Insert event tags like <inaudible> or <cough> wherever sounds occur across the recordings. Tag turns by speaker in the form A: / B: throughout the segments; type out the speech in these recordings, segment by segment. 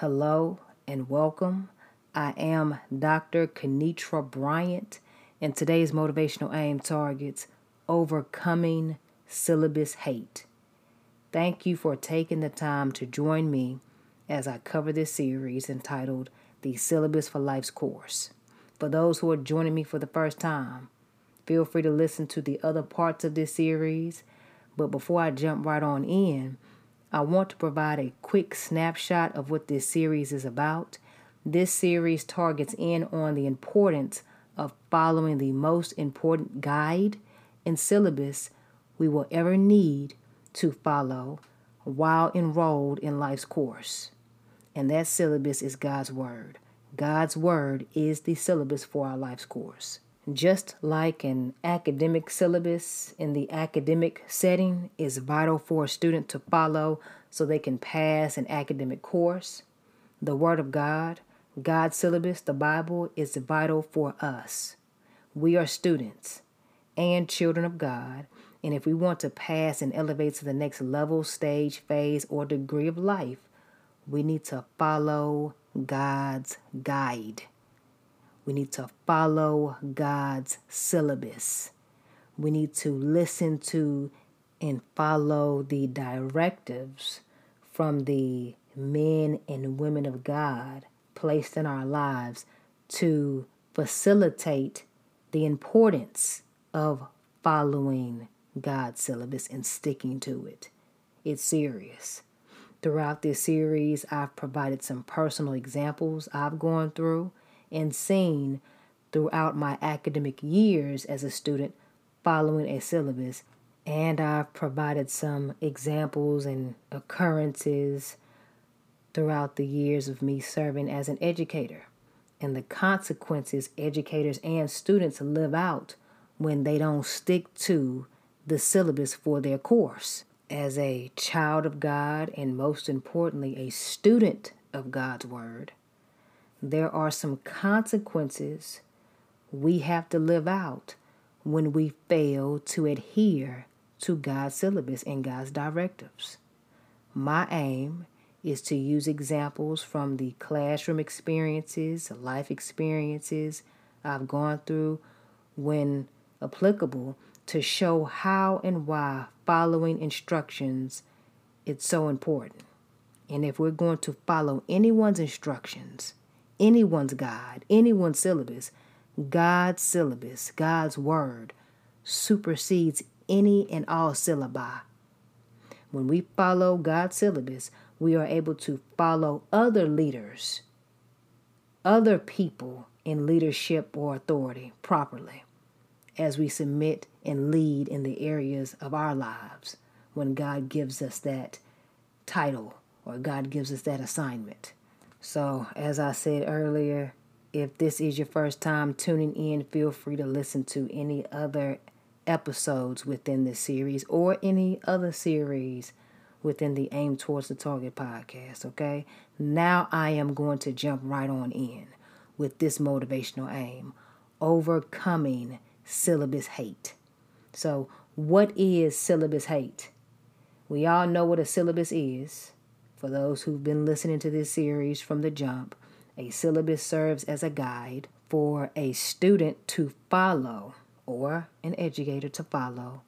A: Hello and welcome. I am Dr. Kenitra Bryant, and today's motivational aim targets overcoming syllabus hate. Thank you for taking the time to join me as I cover this series entitled The Syllabus for Life's Course. For those who are joining me for the first time, feel free to listen to the other parts of this series. But before I jump right on in, I want to provide a quick snapshot of what this series is about. This series targets in on the importance of following the most important guide and syllabus we will ever need to follow while enrolled in life's course. And that syllabus is God's Word. God's Word is the syllabus for our life's course. Just like an academic syllabus in the academic setting is vital for a student to follow so they can pass an academic course, the Word of God, God's syllabus, the Bible, is vital for us. We are students and children of God, and if we want to pass and elevate to the next level, stage, phase, or degree of life, we need to follow God's guide. We need to follow God's syllabus. We need to listen to and follow the directives from the men and women of God placed in our lives to facilitate the importance of following God's syllabus and sticking to it. It's serious. Throughout this series, I've provided some personal examples I've gone through and seen throughout my academic years as a student following a syllabus. And I've provided some examples and occurrences throughout the years of me serving as an educator and the consequences educators and students live out when they don't stick to the syllabus for their course. As a child of God, and most importantly, a student of God's Word, there are some consequences we have to live out when we fail to adhere to God's syllabus and God's directives. My aim is to use examples from the classroom experiences, life experiences I've gone through when applicable to show how and why following instructions is so important. And if we're going to follow anyone's instructions, anyone's God, anyone's syllabus, God's syllabus, God's word supersedes any and all syllabi. When we follow God's syllabus, we are able to follow other leaders, other people in leadership or authority properly as we submit and lead in the areas of our lives when God gives us that title or God gives us that assignment. So, as I said earlier, if this is your first time tuning in, feel free to listen to any other episodes within this series or any other series within the Aim Towards the Target podcast, okay? Now I am going to jump right on in with this motivational aim overcoming syllabus hate. So, what is syllabus hate? We all know what a syllabus is. For those who've been listening to this series from the jump, a syllabus serves as a guide for a student to follow or an educator to follow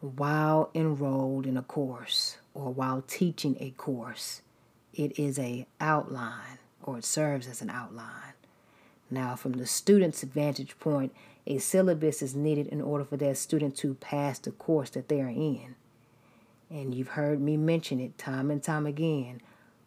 A: while enrolled in a course or while teaching a course. It is a outline or it serves as an outline. Now, from the student's vantage point, a syllabus is needed in order for that student to pass the course that they are in. And you've heard me mention it time and time again.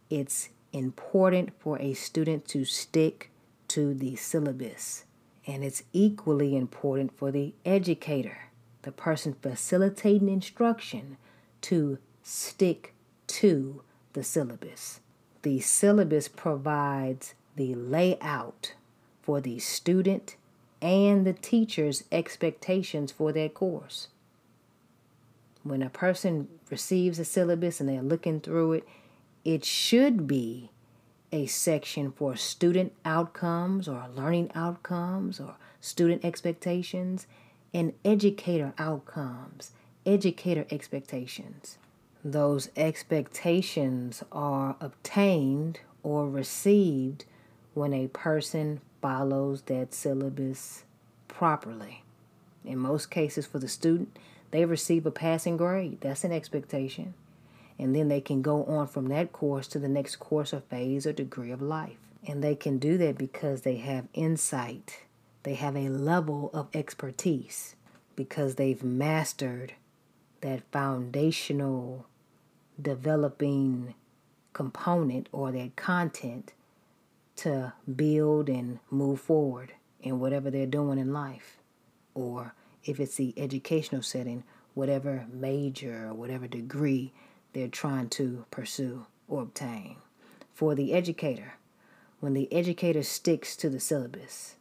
A: It's important for a student to stick to the syllabus. And it's equally important for the educator, the person facilitating instruction, to stick to the syllabus. The syllabus provides the layout for the student and the teacher's expectations for their course. When a person receives a syllabus and they're looking through it, it should be a section for student outcomes or learning outcomes or student expectations and educator outcomes, educator expectations. Those expectations are obtained or received when a person follows that syllabus properly. In most cases, for the student, they receive a passing grade. That's an expectation. And then they can go on from that course to the next course or phase or degree of life. And they can do that because they have insight, they have a level of expertise, because they've mastered that foundational developing component or that content to build and move forward in whatever they're doing in life. Or if it's the educational setting, whatever major or whatever degree they're trying to pursue or obtain. For the educator, when the educator sticks to the syllabus,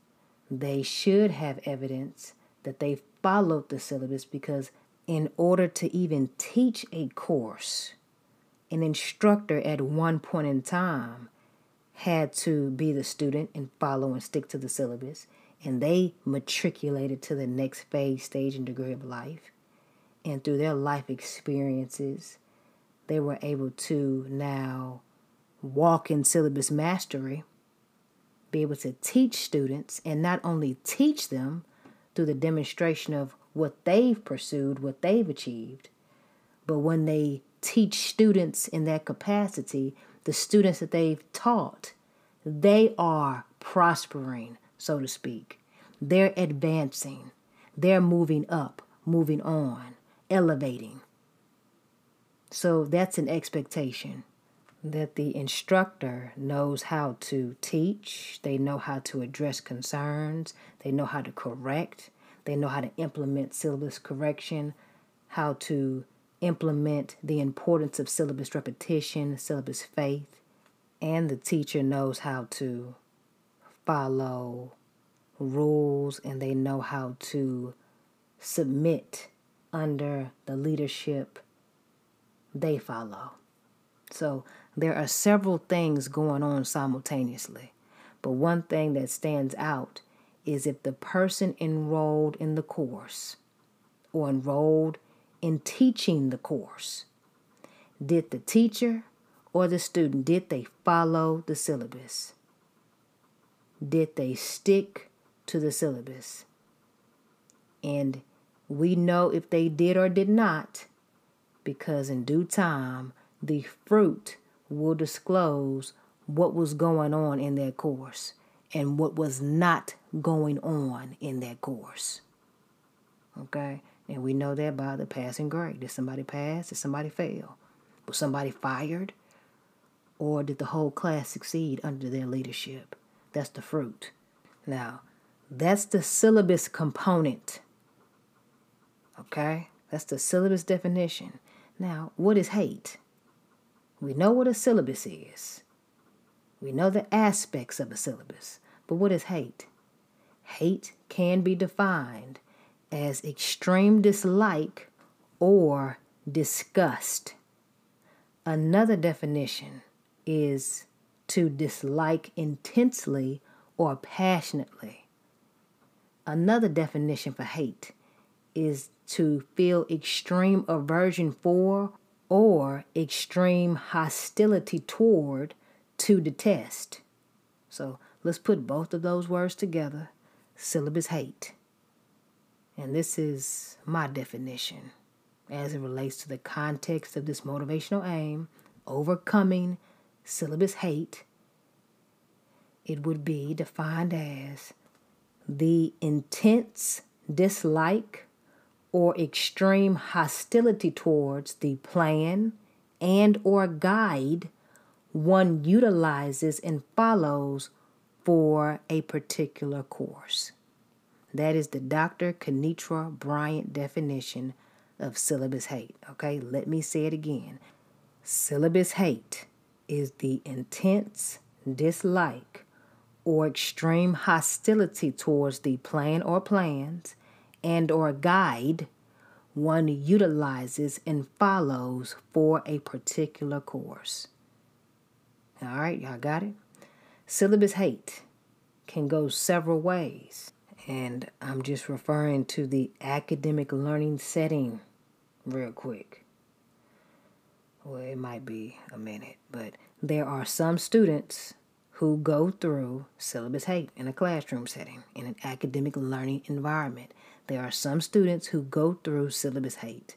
A: they should have evidence that they followed the syllabus because in order to even teach a course, an instructor at one point in time had to be the student and follow and stick to the syllabus, and they matriculated to the next phase, stage, and degree of life. And through their life experiences, they were able to now walk in syllabus mastery, be able to teach students, and not only teach them through the demonstration of what they've pursued, what they've achieved, but when they teach students in that capacity, the students that they've taught, they are prospering, so to speak. They're advancing. They're moving up, moving on, elevating. So that's an expectation that the instructor knows how to teach, they know how to address concerns, they know how to correct, they know how to implement syllabus correction, how to implement the importance of syllabus repetition, syllabus faith, and the teacher knows how to follow rules and they know how to submit under the leadership they follow. So there are several things going on simultaneously. But one thing that stands out is if the person enrolled in the course or enrolled in teaching the course, did the teacher or the student did they follow the syllabus? Did they stick to the syllabus? And we know if they did or did not because in due time the fruit will disclose what was going on in that course and what was not going on in that course. Okay? And we know that by the passing grade. Did somebody pass? Did somebody fail? Was somebody fired? Or did the whole class succeed under their leadership? That's the fruit. Now, that's the syllabus component. Okay? That's the syllabus definition. Now, what is hate? We know what a syllabus is. We know the aspects of a syllabus. But what is hate? Hate can be defined as extreme dislike or disgust. Another definition is to dislike intensely or passionately. Another definition for hate is to feel extreme aversion for or extreme hostility toward to detest. So let's put both of those words together syllabus hate. And this is my definition as it relates to the context of this motivational aim overcoming syllabus hate. It would be defined as the intense dislike or extreme hostility towards the plan and or guide one utilizes and follows for a particular course. That is the Dr. Kenitra Bryant definition of syllabus hate. Okay, let me say it again. Syllabus hate is the intense dislike or extreme hostility towards the plan or plans and or guide one utilizes and follows for a particular course. All right, y'all got it? Syllabus hate can go several ways. And I'm just referring to the academic learning setting real quick. Well, it might be a minute, but there are some students who go through syllabus hate in a classroom setting, in an academic learning environment. There are some students who go through syllabus hate.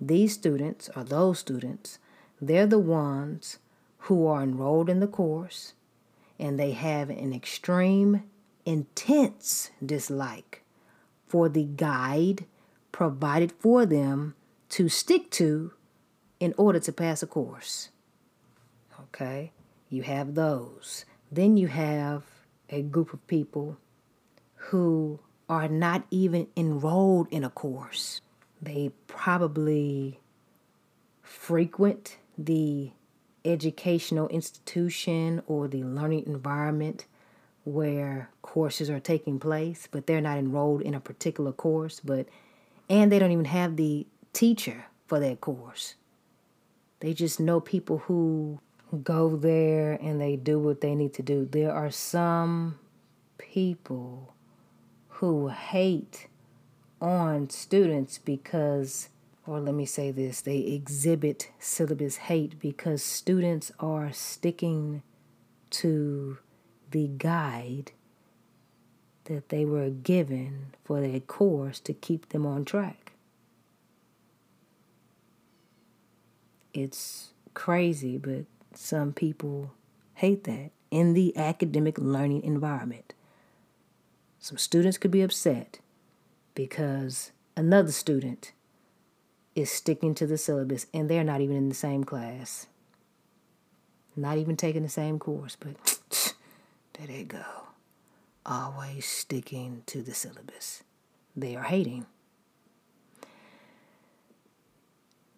A: These students, or those students, they're the ones who are enrolled in the course and they have an extreme, intense dislike for the guide provided for them to stick to in order to pass a course. Okay? You have those. Then you have a group of people who are not even enrolled in a course. They probably frequent the educational institution or the learning environment where courses are taking place, but they're not enrolled in a particular course, but and they don't even have the teacher for that course. They just know people who go there and they do what they need to do. There are some people who hate on students because, or let me say this, they exhibit syllabus hate because students are sticking to the guide that they were given for their course to keep them on track. It's crazy, but some people hate that in the academic learning environment. Some students could be upset because another student is sticking to the syllabus and they're not even in the same class. Not even taking the same course, but <tsk> there they go. Always sticking to the syllabus. They are hating.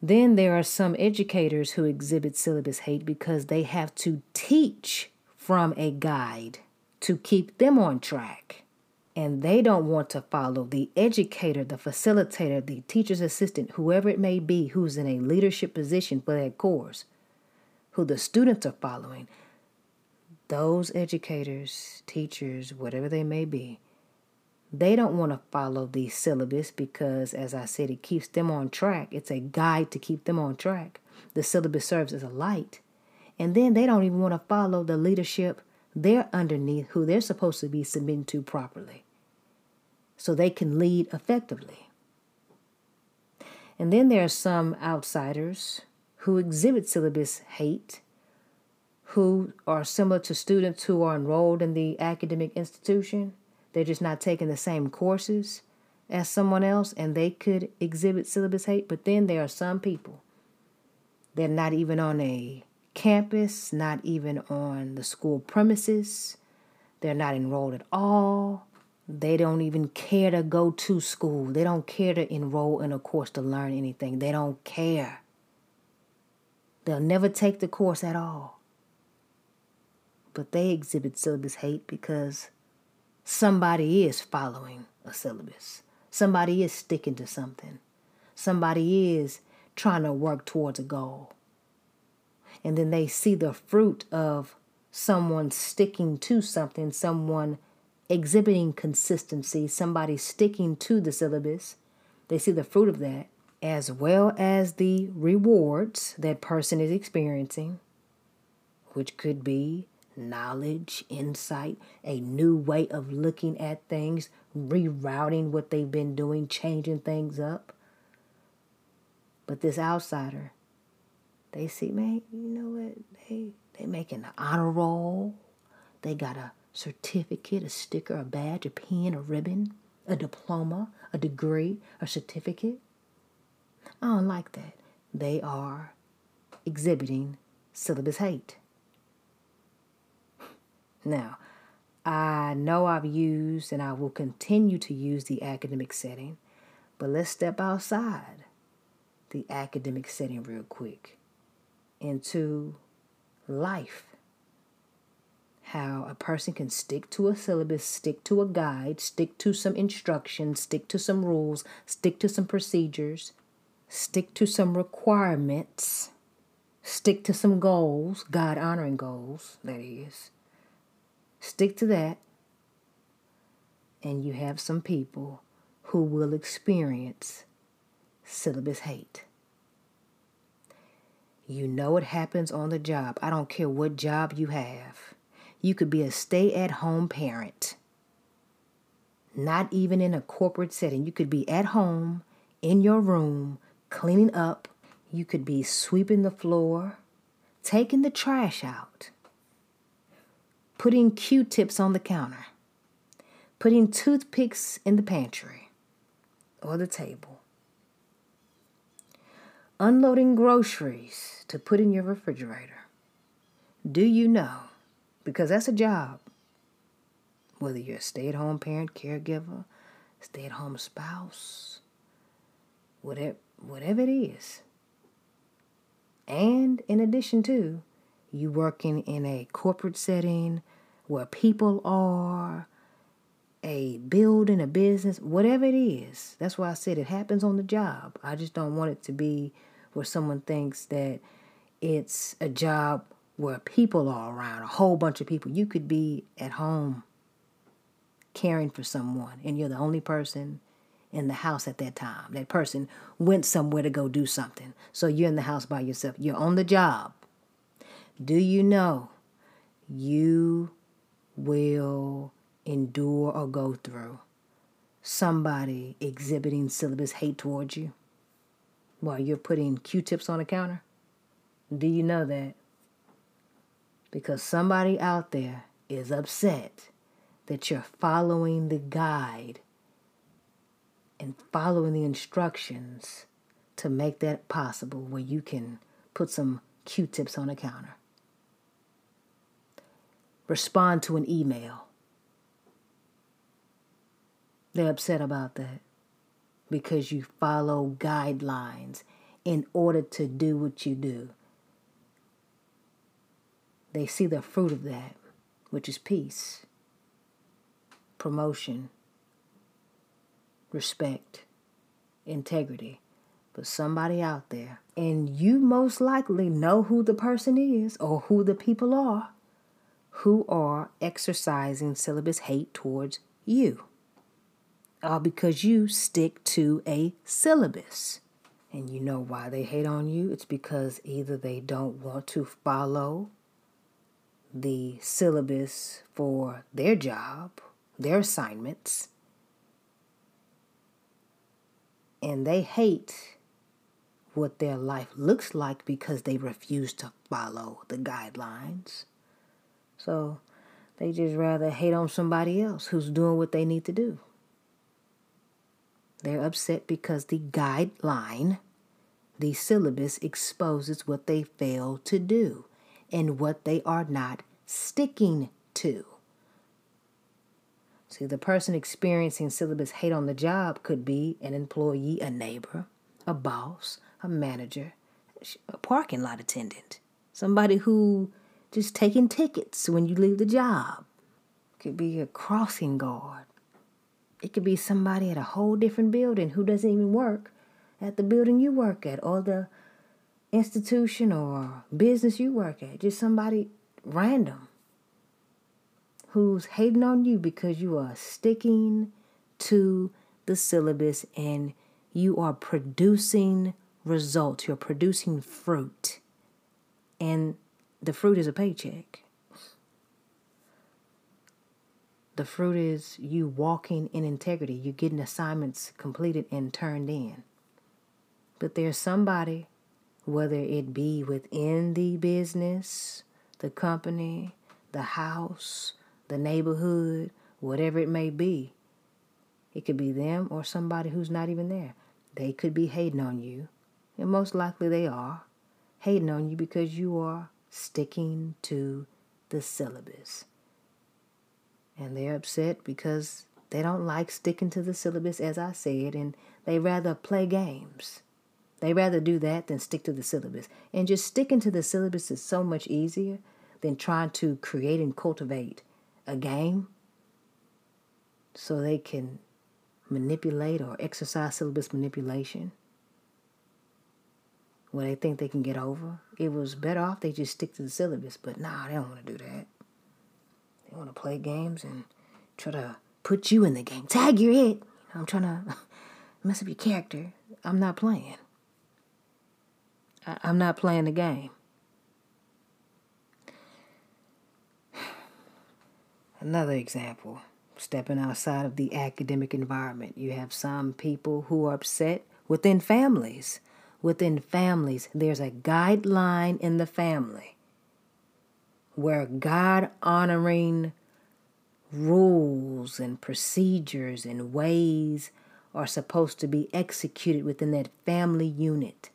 A: Then there are some educators who exhibit syllabus hate because they have to teach from a guide to keep them on track. And they don't want to follow the educator, the facilitator, the teacher's assistant, whoever it may be, who's in a leadership position for that course, who the students are following. Those educators, teachers, whatever they may be, they don't want to follow the syllabus because, as I said, it keeps them on track. It's a guide to keep them on track. The syllabus serves as a light. And then they don't even want to follow the leadership they're underneath, who they're supposed to be submitting to properly, so they can lead effectively. And then there are some outsiders who exhibit syllabus hate, who are similar to students who are enrolled in the academic institution they're just not taking the same courses as someone else and they could exhibit syllabus hate. But then there are some people that are not even on a campus, not even on the school premises. They're not enrolled at all. They don't even care to go to school. They don't care to enroll in a course to learn anything. They don't care. They'll never take the course at all. But they exhibit syllabus hate because somebody is following a syllabus. Somebody is sticking to something. Somebody is trying to work towards a goal. And then they see the fruit of someone sticking to something, someone exhibiting consistency, somebody sticking to the syllabus. They see the fruit of that, as well as the rewards that person is experiencing, which could be knowledge, insight, a new way of looking at things, rerouting what they've been doing, changing things up. But this outsider, they see, man, you know what? They they making an honor roll. They got a certificate, a sticker, a badge, a pin, a ribbon, a diploma, a degree, a certificate. I don't like that. They are exhibiting syllabus hate. Now, I know I've used and I will continue to use the academic setting, but let's step outside the academic setting real quick into life. How a person can stick to a syllabus, stick to a guide, stick to some instructions, stick to some rules, stick to some procedures, stick to some requirements, stick to some goals, God honoring goals, that is Stick to that, and you have some people who will experience syllabus hate. You know it happens on the job. I don't care what job you have. You could be a stay at home parent, not even in a corporate setting. You could be at home in your room cleaning up. You could be sweeping the floor, taking the trash out, putting Q tips on the counter, putting toothpicks in the pantry or the table, unloading groceries to put in your refrigerator. Do you know? Because that's a job. Whether you're a stay at home parent, caregiver, stay at home spouse, whatever, whatever it is. And in addition to, you working in a corporate setting where people are, a building, a business, whatever it is. That's why I said it happens on the job. I just don't want it to be where someone thinks that it's a job where people are around, a whole bunch of people. You could be at home caring for someone, and you're the only person in the house at that time. That person went somewhere to go do something. So you're in the house by yourself. You're on the job. Do you know you will endure or go through somebody exhibiting syllabus hate towards you while you're putting Q tips on the counter? Do you know that? Because somebody out there is upset that you're following the guide and following the instructions to make that possible where you can put some Q tips on the counter. Respond to an email they're upset about that because you follow guidelines in order to do what you do. They see the fruit of that, which is peace, promotion, respect, integrity. But somebody out there, and you most likely know who the person is or who the people are who are exercising syllabus hate towards you all because you stick to a syllabus. And you know why they hate on you? It's because either they don't want to follow the syllabus for their job, their assignments, and they hate what their life looks like because they refuse to follow the guidelines. So they just rather hate on somebody else who's doing what they need to do. They're upset because the guideline, the syllabus, exposes what they fail to do and what they are not sticking to. See, the person experiencing syllabus hate on the job could be an employee, a neighbor, a boss, a manager, a parking lot attendant, somebody who just taking tickets when you leave the job. Could be a crossing guard, it could be somebody at a whole different building who doesn't even work at the building you work at or the institution or business you work at. Just somebody random who's hating on you because you are sticking to the syllabus and you are producing results. You're producing fruit. And the fruit is a paycheck. The fruit is you walking in integrity. You're getting assignments completed and turned in. But there's somebody, whether it be within the business, the company, the house, the neighborhood, whatever it may be, it could be them or somebody who's not even there. They could be hating on you, and most likely they are hating on you because you are sticking to the syllabus and they're upset because they don't like sticking to the syllabus, as I said, and they rather play games. They rather do that than stick to the syllabus. And just sticking to the syllabus is so much easier than trying to create and cultivate a game so they can manipulate or exercise syllabus manipulation where they think they can get over. It was better off they just stick to the syllabus, but nah, they don't want to do that. They want to play games and try to put you in the game. Tag your it. I'm trying <laughs> to mess up your character. I'm not playing. I- I'm not playing the game. <sighs> Another example, stepping outside of the academic environment, you have some people who are upset within families. Within families, there's a guideline in the family where God honoring rules and procedures and ways are supposed to be executed within that family unit,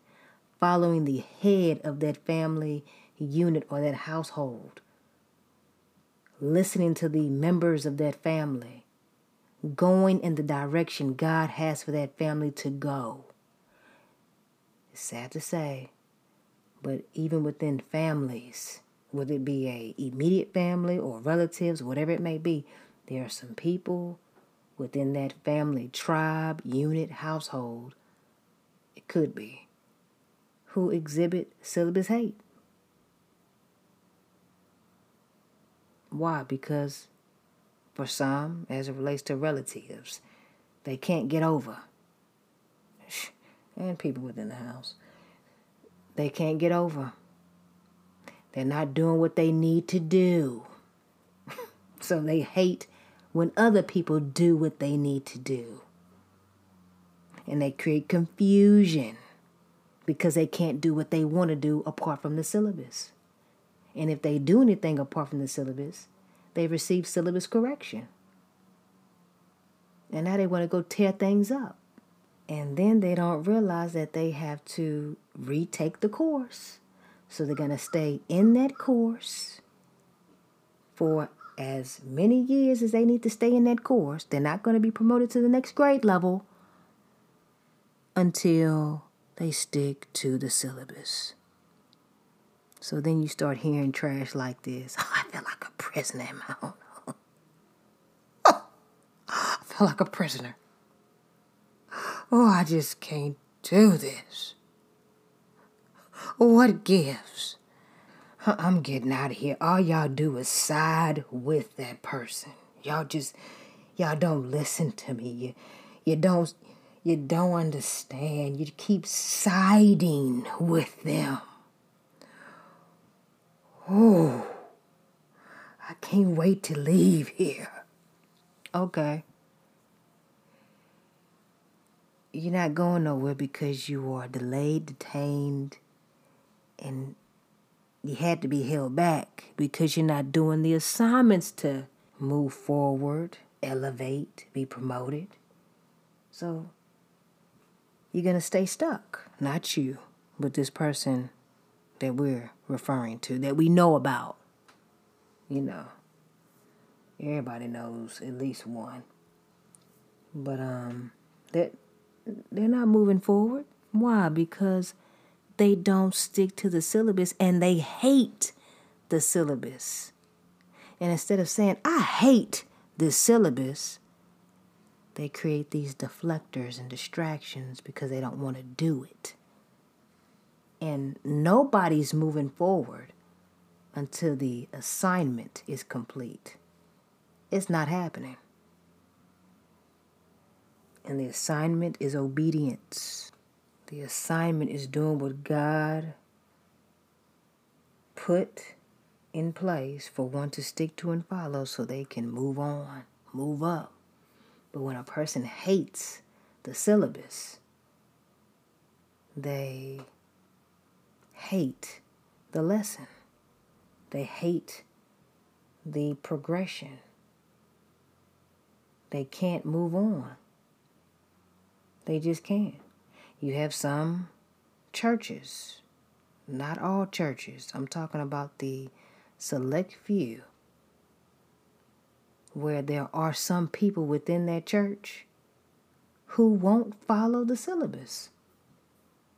A: following the head of that family unit or that household listening to the members of that family, going in the direction God has for that family to go. Sad to say, but even within families, whether it be a immediate family or relatives, whatever it may be, there are some people within that family, tribe, unit, household, it could be, who exhibit syllabus hate. Why? Because for some, as it relates to relatives, they can't get over. And people within the house, they can't get over. They're not doing what they need to do. <laughs> so they hate when other people do what they need to do. And they create confusion because they can't do what they want to do apart from the syllabus. And if they do anything apart from the syllabus, they receive syllabus correction. And now they want to go tear things up. And then they don't realize that they have to retake the course. So they're going to stay in that course for as many years as they need to stay in that course. They're not going to be promoted to the next grade level until they stick to the syllabus. So then you start hearing trash like this. Oh, <laughs> I feel like a prisoner in my own home. Oh, <laughs> I feel like a prisoner. Oh, I just can't do this. What gives? I'm getting out of here. All y'all do is side with that person. Y'all just, y'all don't listen to me. You, you don't, you don't understand. You keep siding with them. Oh, I can't wait to leave here. Okay. You're not going nowhere because you are delayed, detained, and you had to be held back because you're not doing the assignments to move forward, elevate, be promoted. So you're going to stay stuck. Not you, but this person that we're referring to, that we know about. You know, everybody knows at least one. But um, that they're not moving forward. Why? Because they don't stick to the syllabus and they hate the syllabus. And instead of saying, I hate this syllabus, they create these deflectors and distractions because they don't want to do it and nobody's moving forward until the assignment is complete. It's not happening. And the assignment is obedience. The assignment is doing what God put in place for one to stick to and follow so they can move on, move up. But when a person hates the syllabus, they hate the lesson, they hate the progression. They can't move on. They just can't. You have some churches, not all churches, I'm talking about the select few, where there are some people within that church who won't follow the syllabus.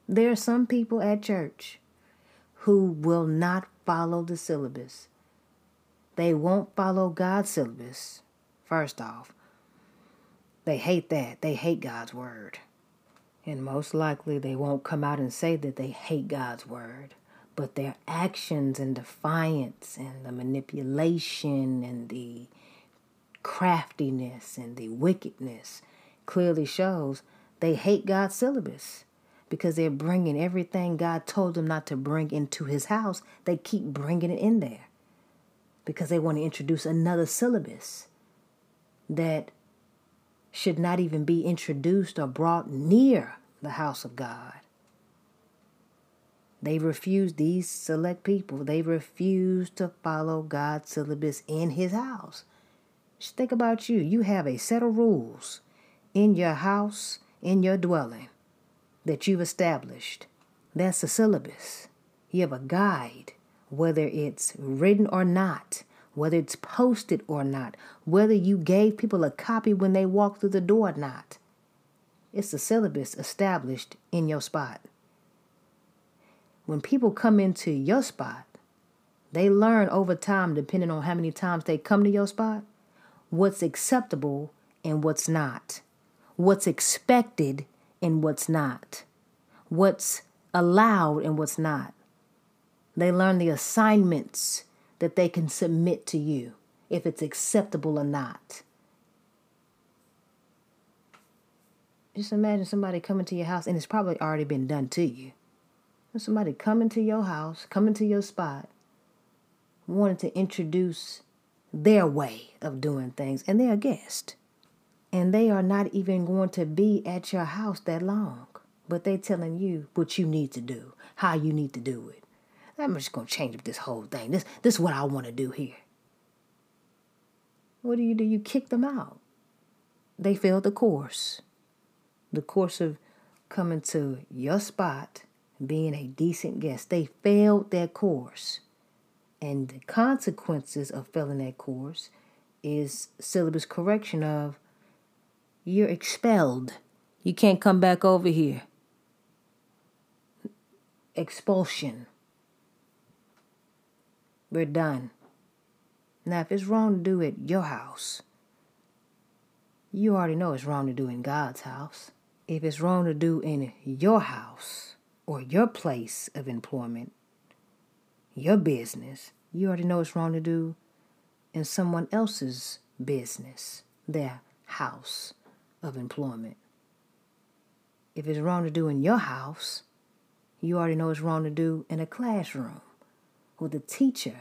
A: There are some people at church who will not follow the syllabus. They won't follow God's syllabus, first off. They hate that. They hate God's word. And most likely they won't come out and say that they hate God's word. But their actions and defiance and the manipulation and the craftiness and the wickedness clearly shows they hate God's syllabus. because they're bringing everything God told them not to bring into his house. They keep bringing it in there because they want to introduce another syllabus that should not even be introduced or brought near the house of God. They refuse, these select people, they refuse to follow God's syllabus in his house. Just think about you. You have a set of rules in your house, in your dwelling, that you've established. That's the syllabus. You have a guide, whether it's written or not, whether it's posted or not, whether you gave people a copy when they walked through the door or not. It's the syllabus established in your spot. When people come into your spot, they learn over time, depending on how many times they come to your spot, what's acceptable and what's not, what's expected and what's not, what's allowed and what's not. They learn the assignments that they can submit to you if it's acceptable or not. Just imagine somebody coming to your house and it's probably already been done to you. Somebody coming to your house, coming to your spot, wanting to introduce their way of doing things, and they're a guest. And they are not even going to be at your house that long, but they're telling you what you need to do, how you need to do it. I'm just gonna change up this whole thing. This this is what I want to do here. What do you do? You kick them out. They failed the course. The course of coming to your spot, being a decent guest. They failed their course. And the consequences of failing that course is syllabus correction of you're expelled. You can't come back over here. Expulsion. We're done. Now, if it's wrong to do at your house, you already know it's wrong to do in God's house. If it's wrong to do in your house or your place of employment, your business, you already know it's wrong to do in someone else's business, their house of employment. If it's wrong to do in your house, you already know it's wrong to do in a classroom where the teacher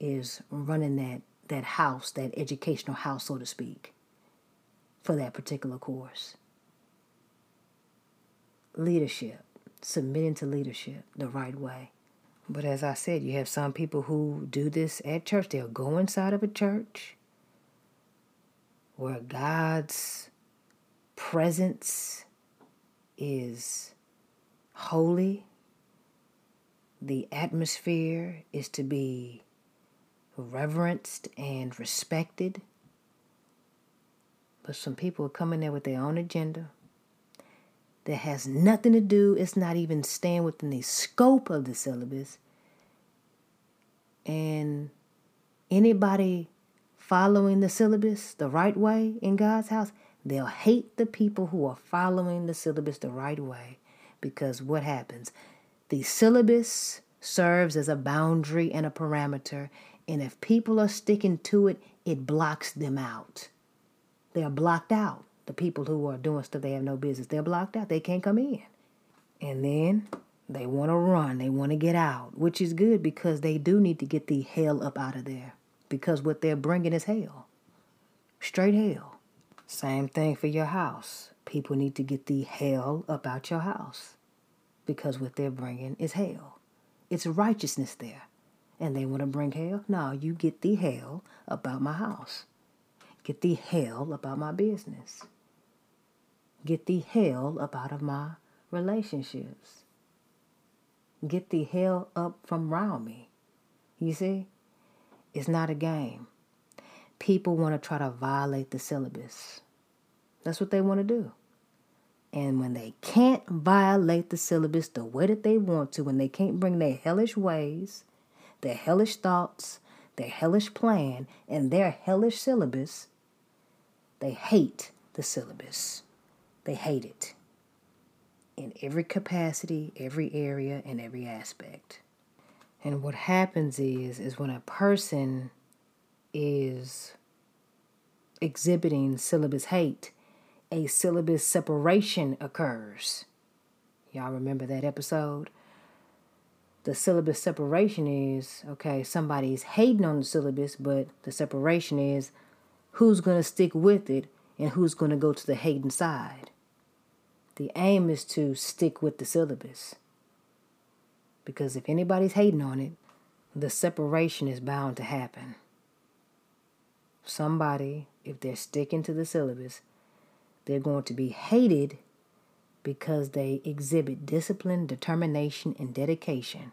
A: is running that, that house, that educational house, so to speak, for that particular course. Leadership, submitting to leadership the right way. But as I said, you have some people who do this at church. They'll go inside of a church where God's presence is holy the atmosphere is to be reverenced and respected. But some people are coming there with their own agenda that has nothing to do, it's not even staying within the scope of the syllabus. And anybody following the syllabus the right way in God's house, they'll hate the people who are following the syllabus the right way because what happens? The syllabus serves as a boundary and a parameter, and if people are sticking to it, it blocks them out. They are blocked out. The people who are doing stuff they have no business, they're blocked out. They can't come in. And then they want to run, they want to get out, which is good because they do need to get the hell up out of there because what they're bringing is hell. Straight hell. Same thing for your house. People need to get the hell up out your house because what they're bringing is hell. It's righteousness there. And they want to bring hell? No, you get the hell about my house. Get the hell about my business. Get the hell up out of my relationships. Get the hell up from around me. You see? It's not a game. People want to try to violate the syllabus. That's what they want to do. And when they can't violate the syllabus the way that they want to, when they can't bring their hellish ways, their hellish thoughts, their hellish plan, and their hellish syllabus, they hate the syllabus. They hate it in every capacity, every area, and every aspect. And what happens is is when a person is exhibiting syllabus hate, a syllabus separation occurs. Y'all remember that episode? The syllabus separation is okay, somebody's hating on the syllabus, but the separation is who's going to stick with it and who's going to go to the hating side. The aim is to stick with the syllabus. Because if anybody's hating on it, the separation is bound to happen. Somebody, if they're sticking to the syllabus, they're going to be hated because they exhibit discipline, determination, and dedication.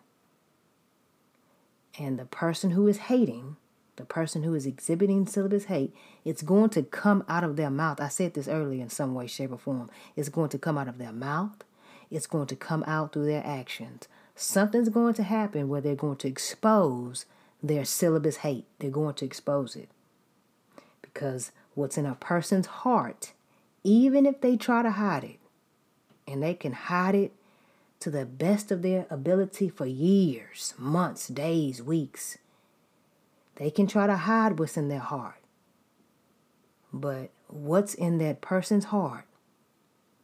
A: And the person who is hating, the person who is exhibiting syllabus hate, it's going to come out of their mouth. I said this earlier in some way, shape, or form. It's going to come out of their mouth. It's going to come out through their actions. Something's going to happen where they're going to expose their syllabus hate. They're going to expose it. Because what's in a person's heart, even if they try to hide it, and they can hide it to the best of their ability for years, months, days, weeks. They can try to hide what's in their heart. But what's in that person's heart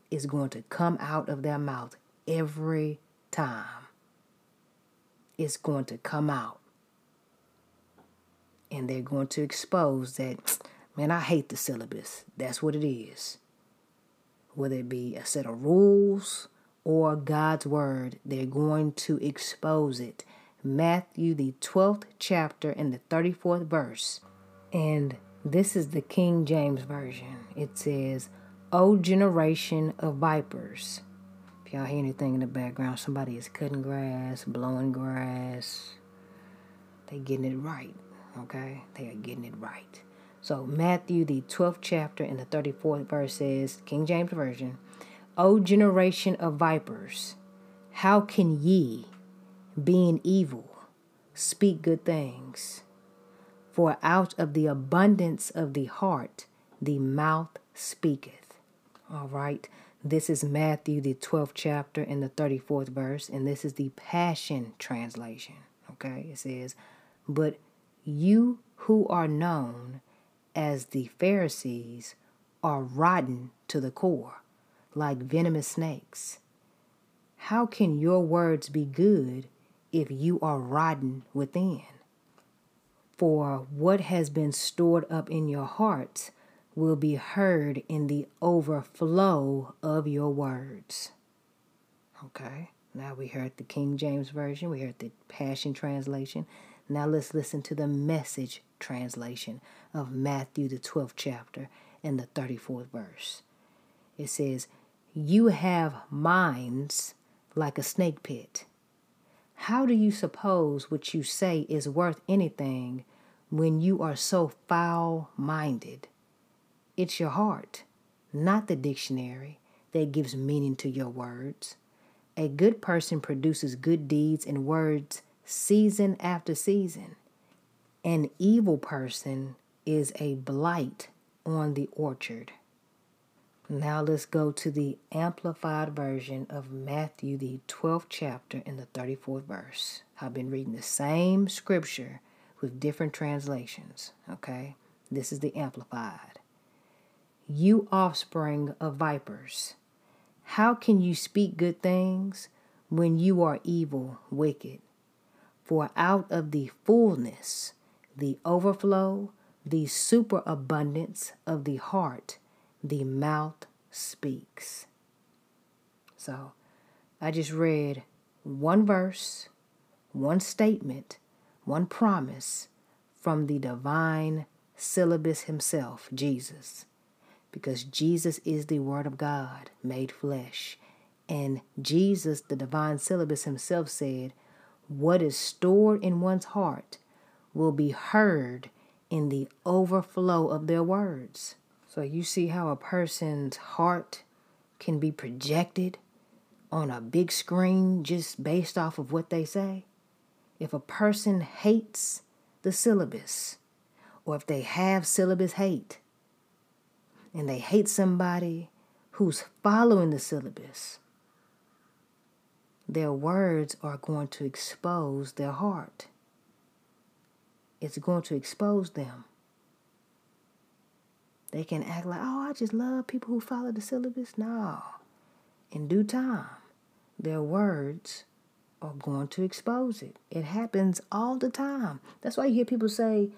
A: is going to come out of their mouth every time. It's going to come out. And they're going to expose that, <tsk> man, I hate the syllabus. That's what it is whether it be a set of rules or God's word, they're going to expose it. Matthew, the 12th chapter, and the 34th verse. And this is the King James Version. It says, O generation of vipers. If y'all hear anything in the background, somebody is cutting grass, blowing grass. They're getting it right, okay? They are getting it right. So, Matthew, the 12th chapter, and the 34th verse says, King James Version, O generation of vipers, how can ye, being evil, speak good things? For out of the abundance of the heart, the mouth speaketh. All right. This is Matthew, the 12th chapter, and the 34th verse, and this is the Passion Translation. Okay. It says, But you who are known as the Pharisees are rotten to the core, like venomous snakes. How can your words be good if you are rotten within? For what has been stored up in your hearts will be heard in the overflow of your words. Okay, now we heard the King James Version, we heard the Passion Translation. Now let's listen to the message translation of Matthew, the 12th chapter, and the 34th verse. It says, You have minds like a snake pit. How do you suppose what you say is worth anything when you are so foul minded? It's your heart, not the dictionary, that gives meaning to your words. A good person produces good deeds and words season after season. An evil person is a blight on the orchard. Now let's go to the amplified version of Matthew, the 12th chapter, and the 34th verse. I've been reading the same scripture with different translations. Okay? This is the amplified. You offspring of vipers, how can you speak good things when you are evil, wicked? For out of the fullness, the overflow, the superabundance of the heart, the mouth speaks. So I just read one verse, one statement, one promise from the divine syllabus himself, Jesus. Because Jesus is the Word of God made flesh. And Jesus, the divine syllabus himself, said, What is stored in one's heart will be heard in the overflow of their words. So you see how a person's heart can be projected on a big screen just based off of what they say? If a person hates the syllabus, or if they have syllabus hate, and they hate somebody who's following the syllabus, their words are going to expose their heart it's going to expose them. They can act like, oh, I just love people who follow the syllabus. No. In due time, their words are going to expose it. It happens all the time. That's why you hear people say,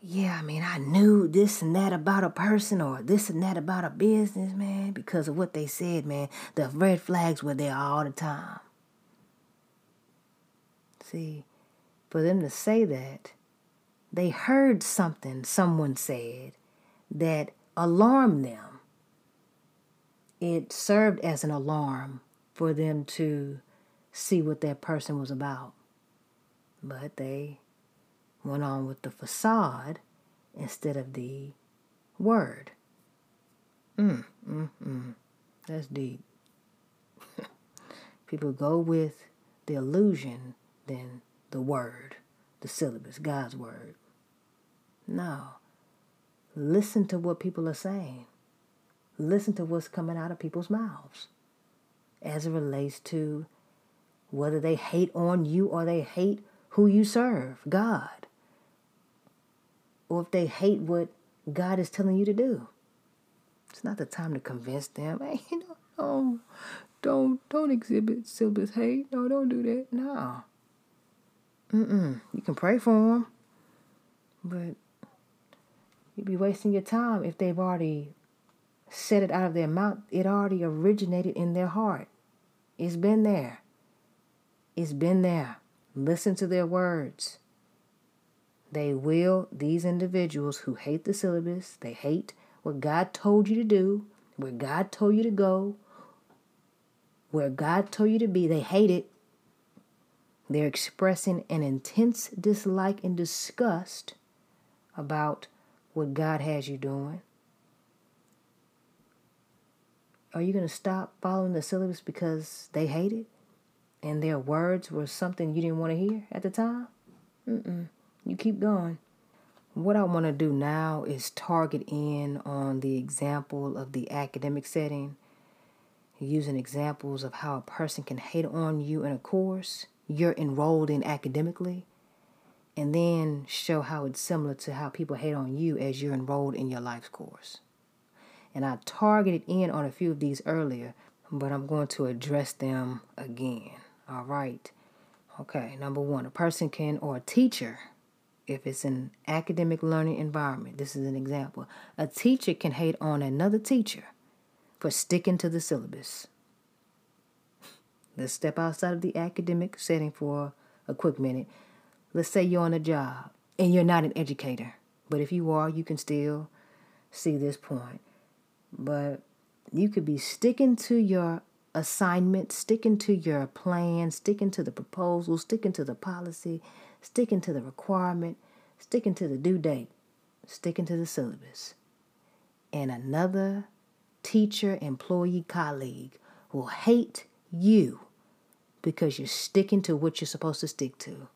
A: yeah, I mean, I knew this and that about a person or this and that about a business, man, because of what they said, man. The red flags were there all the time. See, for them to say that, they heard something someone said that alarmed them. It served as an alarm for them to see what that person was about. But they went on with the facade instead of the word. Mm, mm, mm. That's deep. <laughs> People go with the illusion than the word, the syllabus, God's word. No. Listen to what people are saying. Listen to what's coming out of people's mouths as it relates to whether they hate on you or they hate who you serve, God or if they hate what God is telling you to do. It's not the time to convince them. <laughs> Hey, you know, no, don't don't exhibit syllabus hate. No, don't do that. No. Mm-mm. You can pray for them, but you'd be wasting your time if they've already said it out of their mouth. It already originated in their heart. It's been there. It's been there. Listen to their words. They will, these individuals who hate the syllabus, they hate what God told you to do, where God told you to go, where God told you to be, they hate it. They're expressing an intense dislike and disgust about what God has you doing. Are you going to stop following the syllabus because they hate it and their words were something you didn't want to hear at the time? Mm-mm. You keep going. What I want to do now is target in on the example of the academic setting, using examples of how a person can hate on you in a course you're enrolled in academically, and then show how it's similar to how people hate on you as you're enrolled in your life's course. And I targeted in on a few of these earlier, but I'm going to address them again. All right. Okay, number one, a person can, or a teacher if it's an academic learning environment, this is an example. A teacher can hate on another teacher for sticking to the syllabus. Let's step outside of the academic setting for a quick minute. Let's say you're on a job and you're not an educator, but if you are, you can still see this point. But you could be sticking to your assignment, sticking to your plan, sticking to the proposal, sticking to the policy, sticking to the requirement, sticking to the due date, sticking to the syllabus. And another teacher, employee, colleague will hate you because you're sticking to what you're supposed to stick to.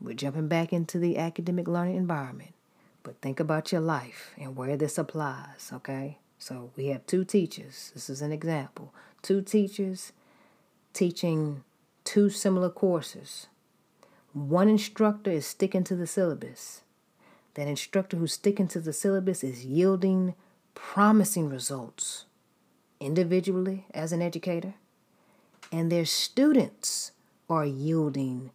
A: We're jumping back into the academic learning environment, but think about your life and where this applies, okay? So we have two teachers. This is an example. Two teachers teaching two similar courses. One instructor is sticking to the syllabus. That instructor who's sticking to the syllabus is yielding promising results individually as an educator, and their students are yielding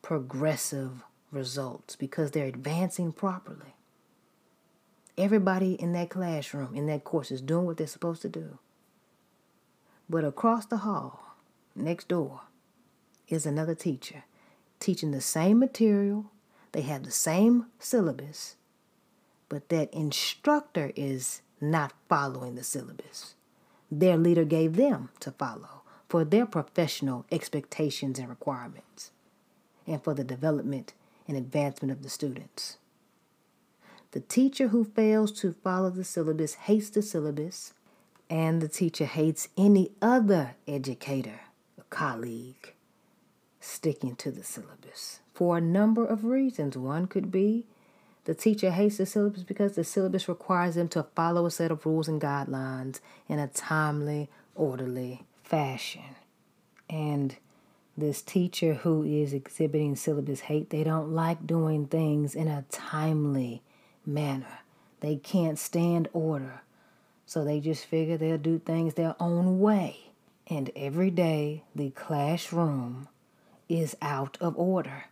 A: progressive results because they're advancing properly. Everybody in that classroom, in that course, is doing what they're supposed to do. But across the hall, next door, is another teacher teaching the same material, they have the same syllabus, but that instructor is not following the syllabus. Their leader gave them to follow for their professional expectations and requirements, and for the development and advancement of the students. The teacher who fails to follow the syllabus hates the syllabus, and the teacher hates any other educator, colleague, sticking to the syllabus for a number of reasons. One could be the teacher hates the syllabus because the syllabus requires them to follow a set of rules and guidelines in a timely, orderly fashion. And this teacher who is exhibiting syllabus hate, they don't like doing things in a timely manner. They can't stand order. So they just figure they'll do things their own way. And every day the classroom is out of order.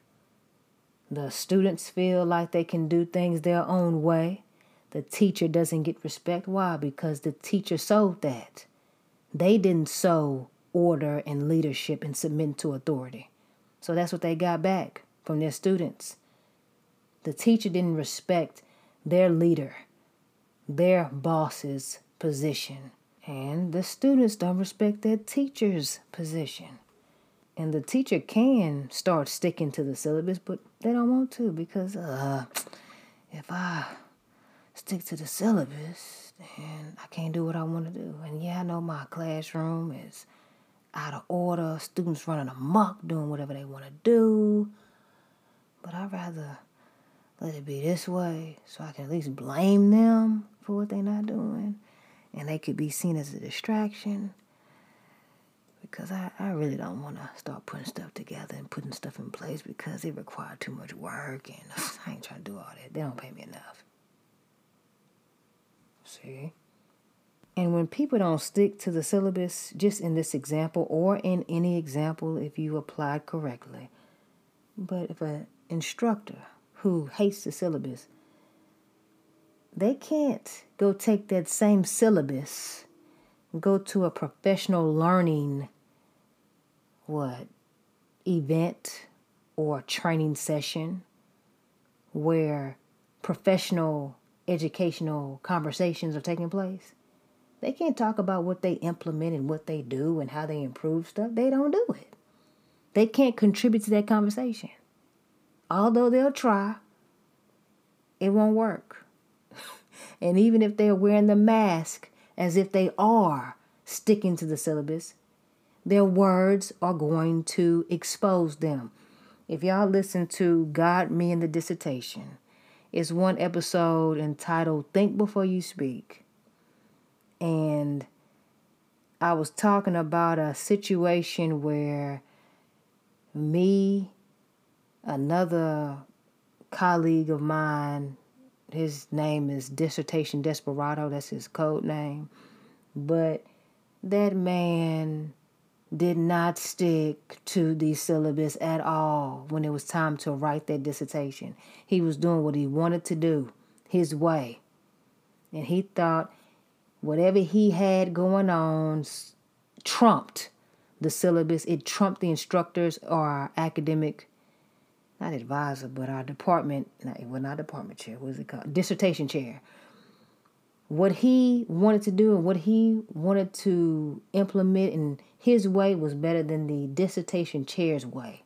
A: The students feel like they can do things their own way. The teacher doesn't get respect. Why? Because the teacher sowed that. They didn't sow order and leadership and submit to authority. So that's what they got back from their students. The teacher didn't respect their leader, their boss's position. And the students don't respect their teacher's position. And the teacher can start sticking to the syllabus, but they don't want to because uh, if I stick to the syllabus, then I can't do what I want to do. And yeah, I know my classroom is out of order, students running amok, doing whatever they want to do. But I'd rather let it be this way so I can at least blame them for what they're not doing. And they could be seen as a distraction because I, I really don't want to start putting stuff together and putting stuff in place because it requires too much work and <laughs> I ain't trying to do all that. They don't pay me enough. See? And when people don't stick to the syllabus, just in this example or in any example if you applied correctly, but if an instructor who hates the syllabus, they can't go take that same syllabus, go to a professional learning what event or training session where professional educational conversations are taking place. They can't talk about what they implement and what they do and how they improve stuff. They don't do it. They can't contribute to that conversation. Although they'll try, it won't work. <laughs> and even if they're wearing the mask as if they are sticking to the syllabus, their words are going to expose them. If y'all listen to God, Me, and the Dissertation, it's one episode entitled Think Before You Speak. And I was talking about a situation where me, another colleague of mine, his name is Dissertation Desperado, that's his code name. But that man did not stick to the syllabus at all when it was time to write that dissertation. He was doing what he wanted to do, his way. And he thought whatever he had going on trumped the syllabus, it trumped the instructors or our academic, not advisor, but our department, well, not department chair, what is it called? Dissertation chair what he wanted to do and what he wanted to implement in his way was better than the dissertation chair's way.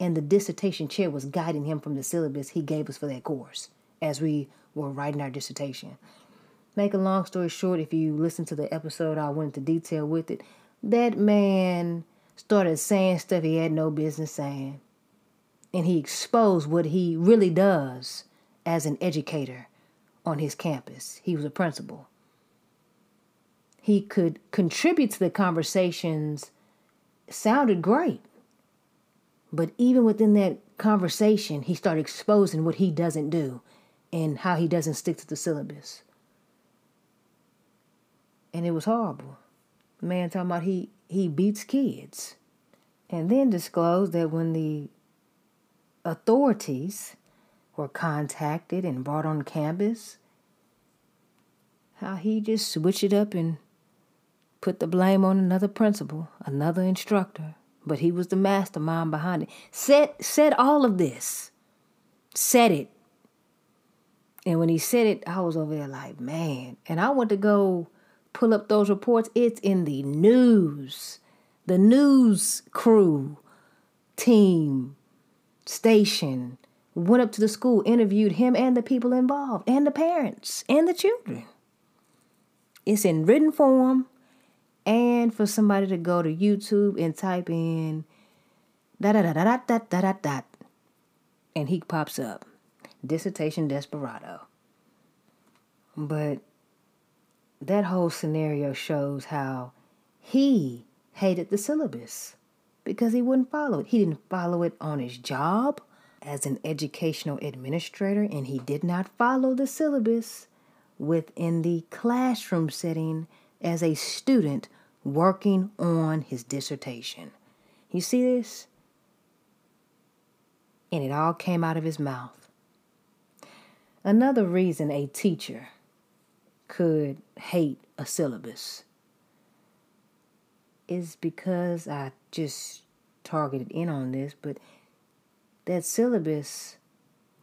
A: And the dissertation chair was guiding him from the syllabus he gave us for that course as we were writing our dissertation. Make a long story short, if you listen to the episode, I went into detail with it. That man started saying stuff he had no business saying. And he exposed what he really does as an educator on his campus. He was a principal. He could contribute to the conversations, sounded great. But even within that conversation, he started exposing what he doesn't do and how he doesn't stick to the syllabus. And it was horrible. Man talking about he, he beats kids. And then disclosed that when the authorities were contacted and brought on campus, how he just switched it up and put the blame on another principal, another instructor, but he was the mastermind behind it. Said said all of this. Said it. And when he said it, I was over there like, man. And I went to go pull up those reports. It's in the news. The news crew, team, station went up to the school, interviewed him and the people involved, and the parents, and the children. It's in written form, and for somebody to go to YouTube and type in da da da da da da da da da, and he pops up, dissertation desperado. But that whole scenario shows how he hated the syllabus because he wouldn't follow it. He didn't follow it on his job as an educational administrator, and he did not follow the syllabus within the classroom setting as a student working on his dissertation. You see this? And it all came out of his mouth. Another reason a teacher could hate a syllabus is because I just targeted in on this, but that syllabus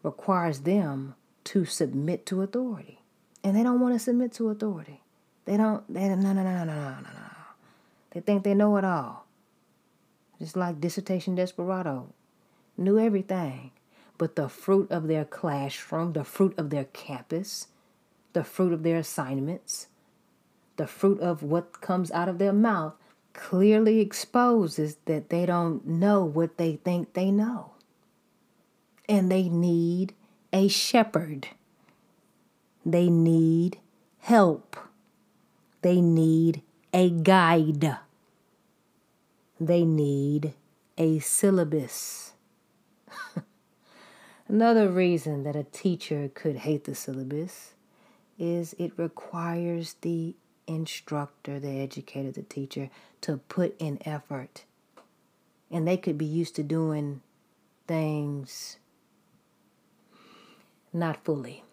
A: requires them to submit to authority. And they don't want to submit to authority. They don't, they, no, no, no, no, no, no, no. They think they know it all. Just like Dissertation Desperado knew everything. But the fruit of their classroom, the fruit of their campus, the fruit of their assignments, the fruit of what comes out of their mouth clearly exposes that they don't know what they think they know. And they need a shepherd. They need help. They need a guide. They need a syllabus. <laughs> Another reason that a teacher could hate the syllabus is it requires the instructor, the educator, the teacher to put in effort. And they could be used to doing things not fully.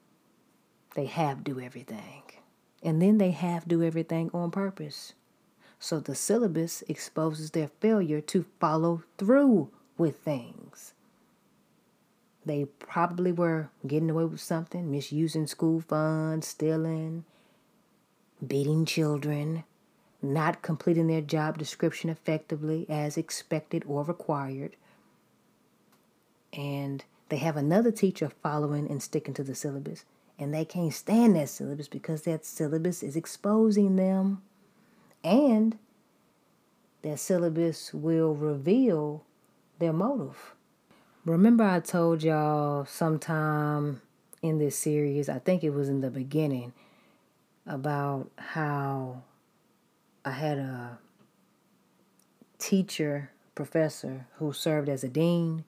A: They have do everything. And then they have do everything on purpose. So the syllabus exposes their failure to follow through with things. They probably were getting away with something, misusing school funds, stealing, beating children, not completing their job description effectively as expected or required. And they have another teacher following and sticking to the syllabus. And they can't stand that syllabus because that syllabus is exposing them. And that syllabus will reveal their motive. Remember, I told y'all sometime in this series, I think it was in the beginning, about how I had a teacher, professor, who served as a dean,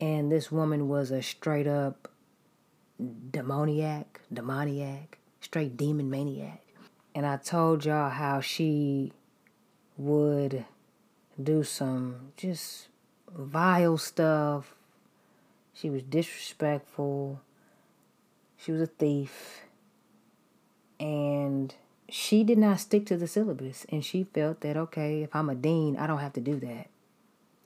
A: and this woman was a straight up demoniac, demoniac, straight demon maniac. And I told y'all how she would do some just vile stuff. She was disrespectful. She was a thief. And she did not stick to the syllabus. And she felt that, okay, if I'm a dean, I don't have to do that.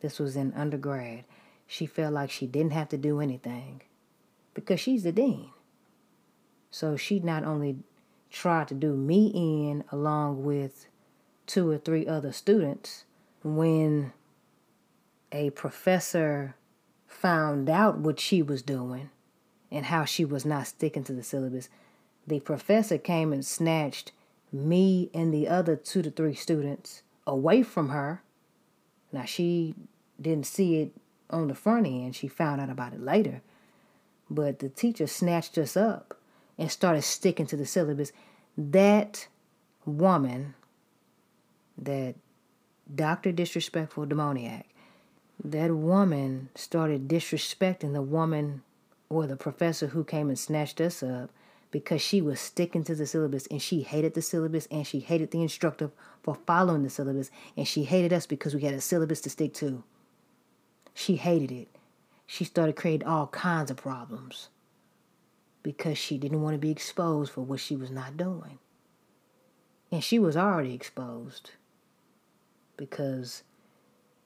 A: This was in undergrad. She felt like she didn't have to do anything because she's the dean. So she not only tried to do me in along with two or three other students when a professor found out what she was doing and how she was not sticking to the syllabus, the professor came and snatched me and the other two to three students away from her. Now, she didn't see it on the front end, she found out about it later. But the teacher snatched us up and started sticking to the syllabus. That woman, that Dr. Disrespectful Demoniac, that woman started disrespecting the woman or the professor who came and snatched us up because she was sticking to the syllabus and she hated the syllabus and she hated the instructor for following the syllabus and she hated us because we had a syllabus to stick to. She hated it. She started creating all kinds of problems because she didn't want to be exposed for what she was not doing. And she was already exposed because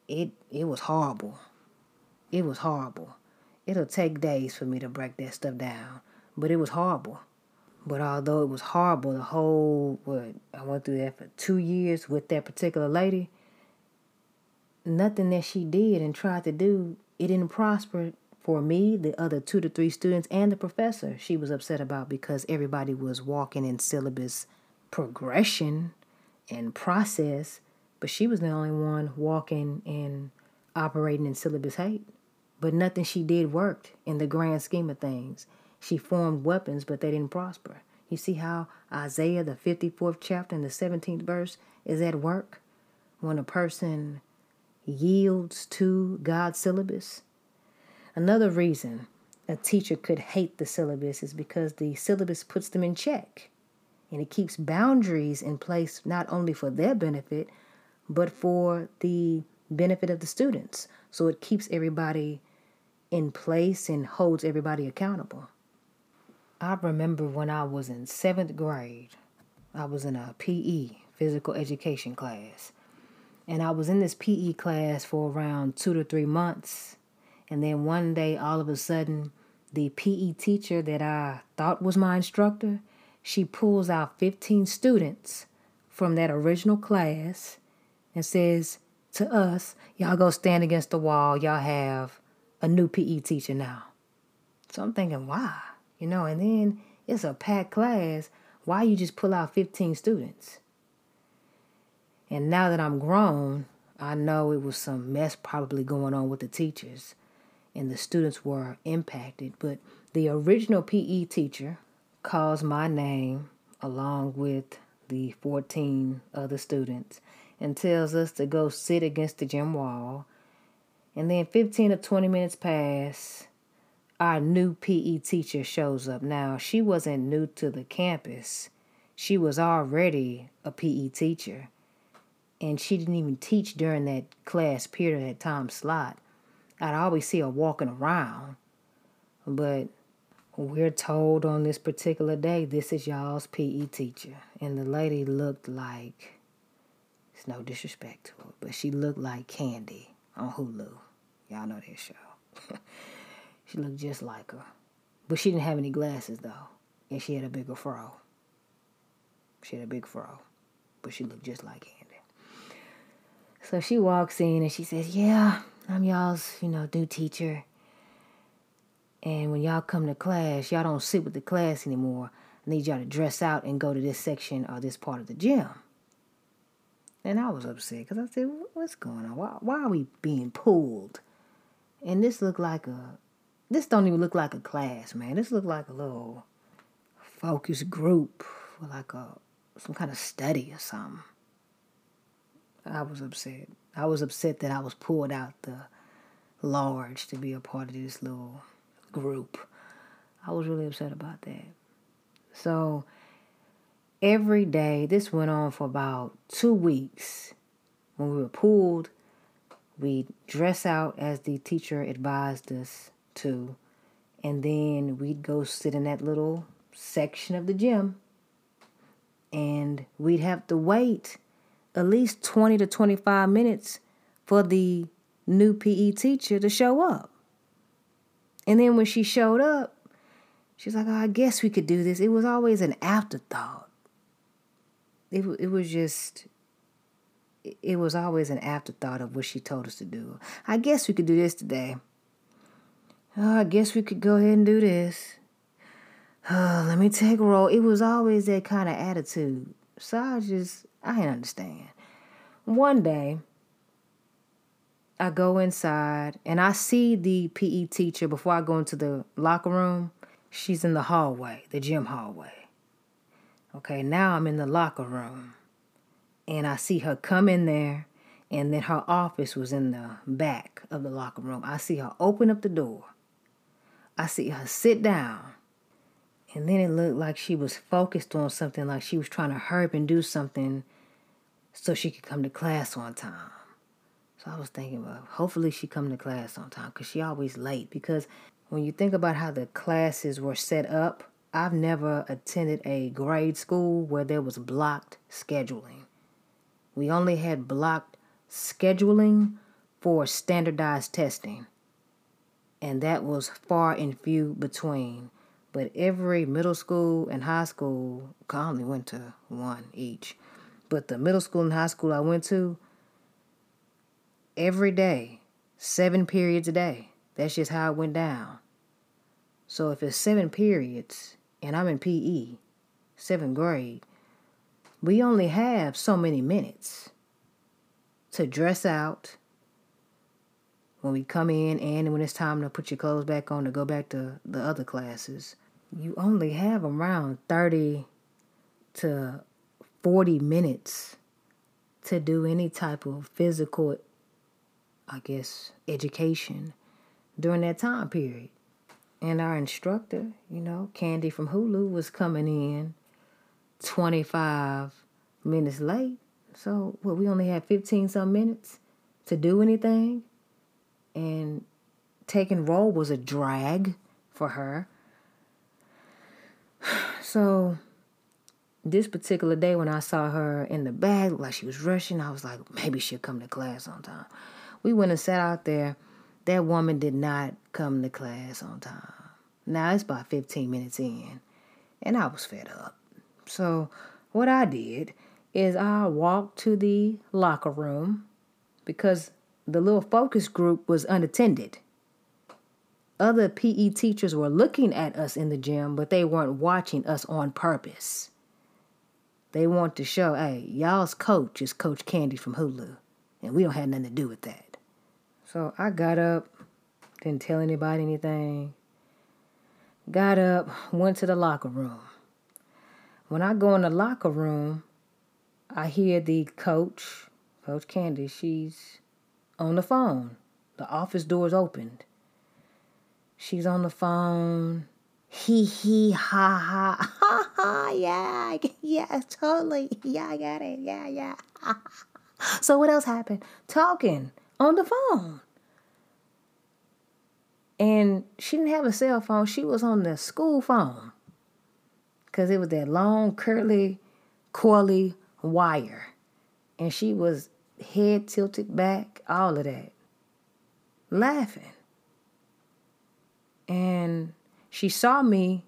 A: it it was horrible. It was horrible. It'll take days for me to break that stuff down, but it was horrible. But although it was horrible, the whole what I went through that for two years with that particular lady, nothing that she did and tried to do, it didn't prosper for me, the other two to three students, and the professor. She was upset about because everybody was walking in syllabus progression and process but she was the only one walking and operating in syllabus hate. But nothing she did worked in the grand scheme of things. She formed weapons, but they didn't prosper. You see how Isaiah, the 54th chapter and the 17th verse, is at work? When a person yields to God's syllabus. Another reason a teacher could hate the syllabus is because the syllabus puts them in check. And it keeps boundaries in place not only for their benefit, but for the benefit of the students. So it keeps everybody in place and holds everybody accountable. I remember when I was in seventh grade, I was in a PE, physical education class. And I was in this PE class for around two to three months. And then one day, all of a sudden, the PE teacher that I thought was my instructor, she pulls out 15 students from that original class and says to us, Y'all go stand against the wall. Y'all have a new PE teacher now. So I'm thinking, why? You know, and then it's a packed class. Why you just pull out 15 students? And now that I'm grown, I know it was some mess probably going on with the teachers and the students were impacted. But the original PE teacher calls my name along with the 14 other students and tells us to go sit against the gym wall. And then 15 or 20 minutes pass. Our new PE teacher shows up. Now, she wasn't new to the campus, she was already a PE teacher. And she didn't even teach during that class period, that time slot. I'd always see her walking around. But we're told on this particular day, this is y'all's PE teacher. And the lady looked like, it's no disrespect to her, but she looked like Candy on Hulu. Y'all know that show. <laughs> she looked just like her. But she didn't have any glasses though. And she had a bigger fro. She had a big fro. But she looked just like Candy. So she walks in and she says, Yeah, I'm y'all's, you know, new teacher. And when y'all come to class, y'all don't sit with the class anymore. I need y'all to dress out and go to this section or this part of the gym. And I was upset because I said, What's going on? Why, why are we being pulled? And this looked like a, this don't even look like a class, man. This looked like a little focus group, or like a some kind of study or something. I was upset. I was upset that I was pulled out the large to be a part of this little group. I was really upset about that. So every day, this went on for about two weeks. When we were pulled, we dress out as the teacher advised us to, and then we'd go sit in that little section of the gym, and we'd have to wait at least 20 to 25 minutes for the new PE teacher to show up. And then when she showed up, she's like, oh, I guess we could do this. It was always an afterthought. It, it was just, it was always an afterthought of what she told us to do. I guess we could do this today. Oh, I guess we could go ahead and do this. Oh, <sighs> let me take a roll. It was always that kind of attitude. So I just, I didn't understand. One day, I go inside and I see the PE teacher before I go into the locker room. She's in the hallway, the gym hallway. Okay, now I'm in the locker room and I see her come in there, and then her office was in the back of the locker room. I see her open up the door. I see her sit down. And then it looked like she was focused on something, like she was trying to hurry and do something so she could come to class on time. So I was thinking, well, hopefully she come to class on time because she always late. Because when you think about how the classes were set up, I've never attended a grade school where there was blocked scheduling. We only had blocked scheduling for standardized testing. And that was far and few between. But every middle school and high school, I only went to one each. But the middle school and high school I went to, every day, seven periods a day. That's just how it went down. So if it's seven periods and I'm in PE, seventh grade, we only have so many minutes to dress out when we come in and when it's time to put your clothes back on to go back to the other classes. You only have around 30 to 40 minutes to do any type of physical, I guess, education during that time period. And our instructor, you know, Candy from Hulu, was coming in 25 minutes late. So, well, we only had 15 some minutes to do anything. And taking roll was a drag for her. <sighs> So, this particular day when I saw her in the bag, like she was rushing, I was like, maybe she'll come to class on time. We went and sat out there. That woman did not come to class on time. Now it's about 15 minutes in, and I was fed up. So, what I did is I walked to the locker room because the little focus group was unattended. Other PE teachers were looking at us in the gym, but they weren't watching us on purpose. They want to show, hey, y'all's coach is Coach Candy from Hulu, and we don't have nothing to do with that. So I got up, didn't tell anybody anything. Got up, went to the locker room. When I go in the locker room, I hear the coach, Coach Candy, she's on the phone. The office door's opened. She's on the phone. Hee hee ha ha <laughs> ha ha yeah <laughs> yeah totally yeah I got it yeah yeah. so what else happened? Talking on the phone. And she didn't have a cell phone. She was on the school phone. Cause it was that long curly, coily wire. And she was head tilted back, all of that. Laughing. And she saw me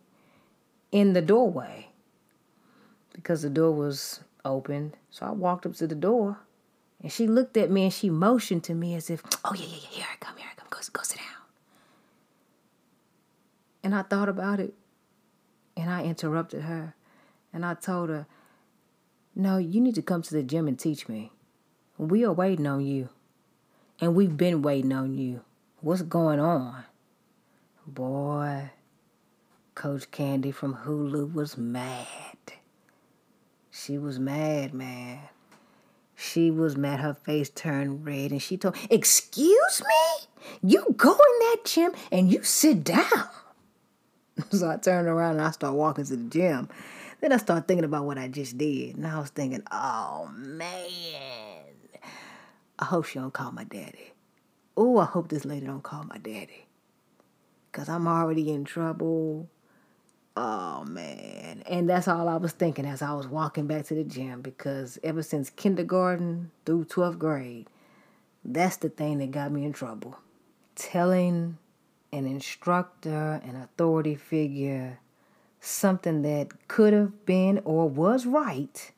A: in the doorway because the door was opened. So I walked up to the door and she looked at me and she motioned to me as if, oh, yeah, yeah, yeah, here I come, here I come, go, go sit down. And I thought about it and I interrupted her and I told her, no, you need to come to the gym and teach me. We are waiting on you. And we've been waiting on you. What's going on? Boy, Coach Candy from Hulu was mad. She was mad, man. She was mad. Her face turned red and she told, Excuse me? You go in that gym and you sit down. <laughs> so I turned around and I started walking to the gym. Then I started thinking about what I just did. And I was thinking, oh man. I hope she don't call my daddy. Oh, I hope this lady don't call my daddy. Cause I'm already in trouble. Oh man. And that's all I was thinking as I was walking back to the gym because ever since kindergarten through 12th grade, that's the thing that got me in trouble. Telling an instructor, an authority figure, something that could have been or was right,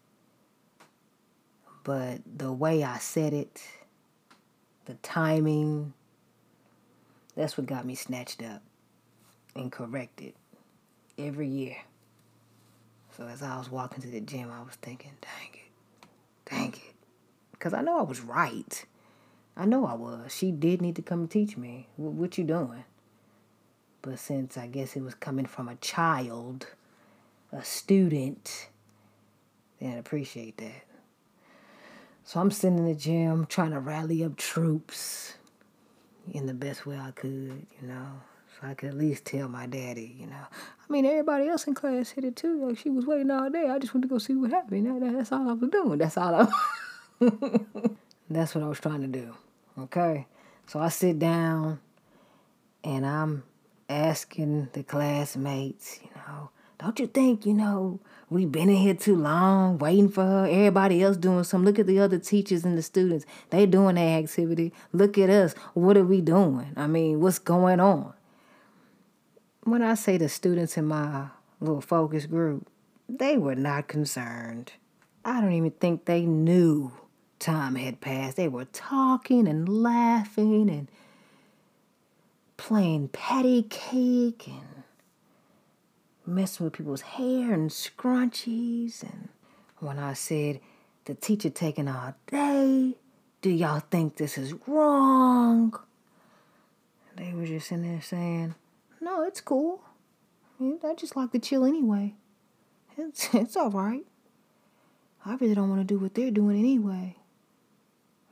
A: but the way I said it, the timing, that's what got me snatched up and corrected every year. So as I was walking to the gym, I was thinking, dang it, dang it. Because I know I was right. I know I was. She did need to come teach me. What you doing? But since I guess it was coming from a child, a student, then appreciate that. So I'm sitting in the gym trying to rally up troops in the best way I could, you know. I could at least tell my daddy, you know. I mean, everybody else in class hit it too. Like she was waiting all day. I just went to go see what happened. That, that's all I was doing. That's all I. <laughs> that's what I was trying to do. Okay. So I sit down, and I'm asking the classmates, you know, don't you think, you know, we've been in here too long waiting for her? Everybody else doing something. Look at the other teachers and the students. They doing their activity. Look at us. What are we doing? I mean, what's going on? When I say the students in my little focus group, they were not concerned. I don't even think they knew time had passed. They were talking and laughing and playing patty cake and messing with people's hair and scrunchies. And when I said, the teacher taking all day, do y'all think this is wrong? They were just in there saying, no, it's cool. I, just like to chill anyway. It's <laughs> it's all right. I really don't want to do what they're doing anyway.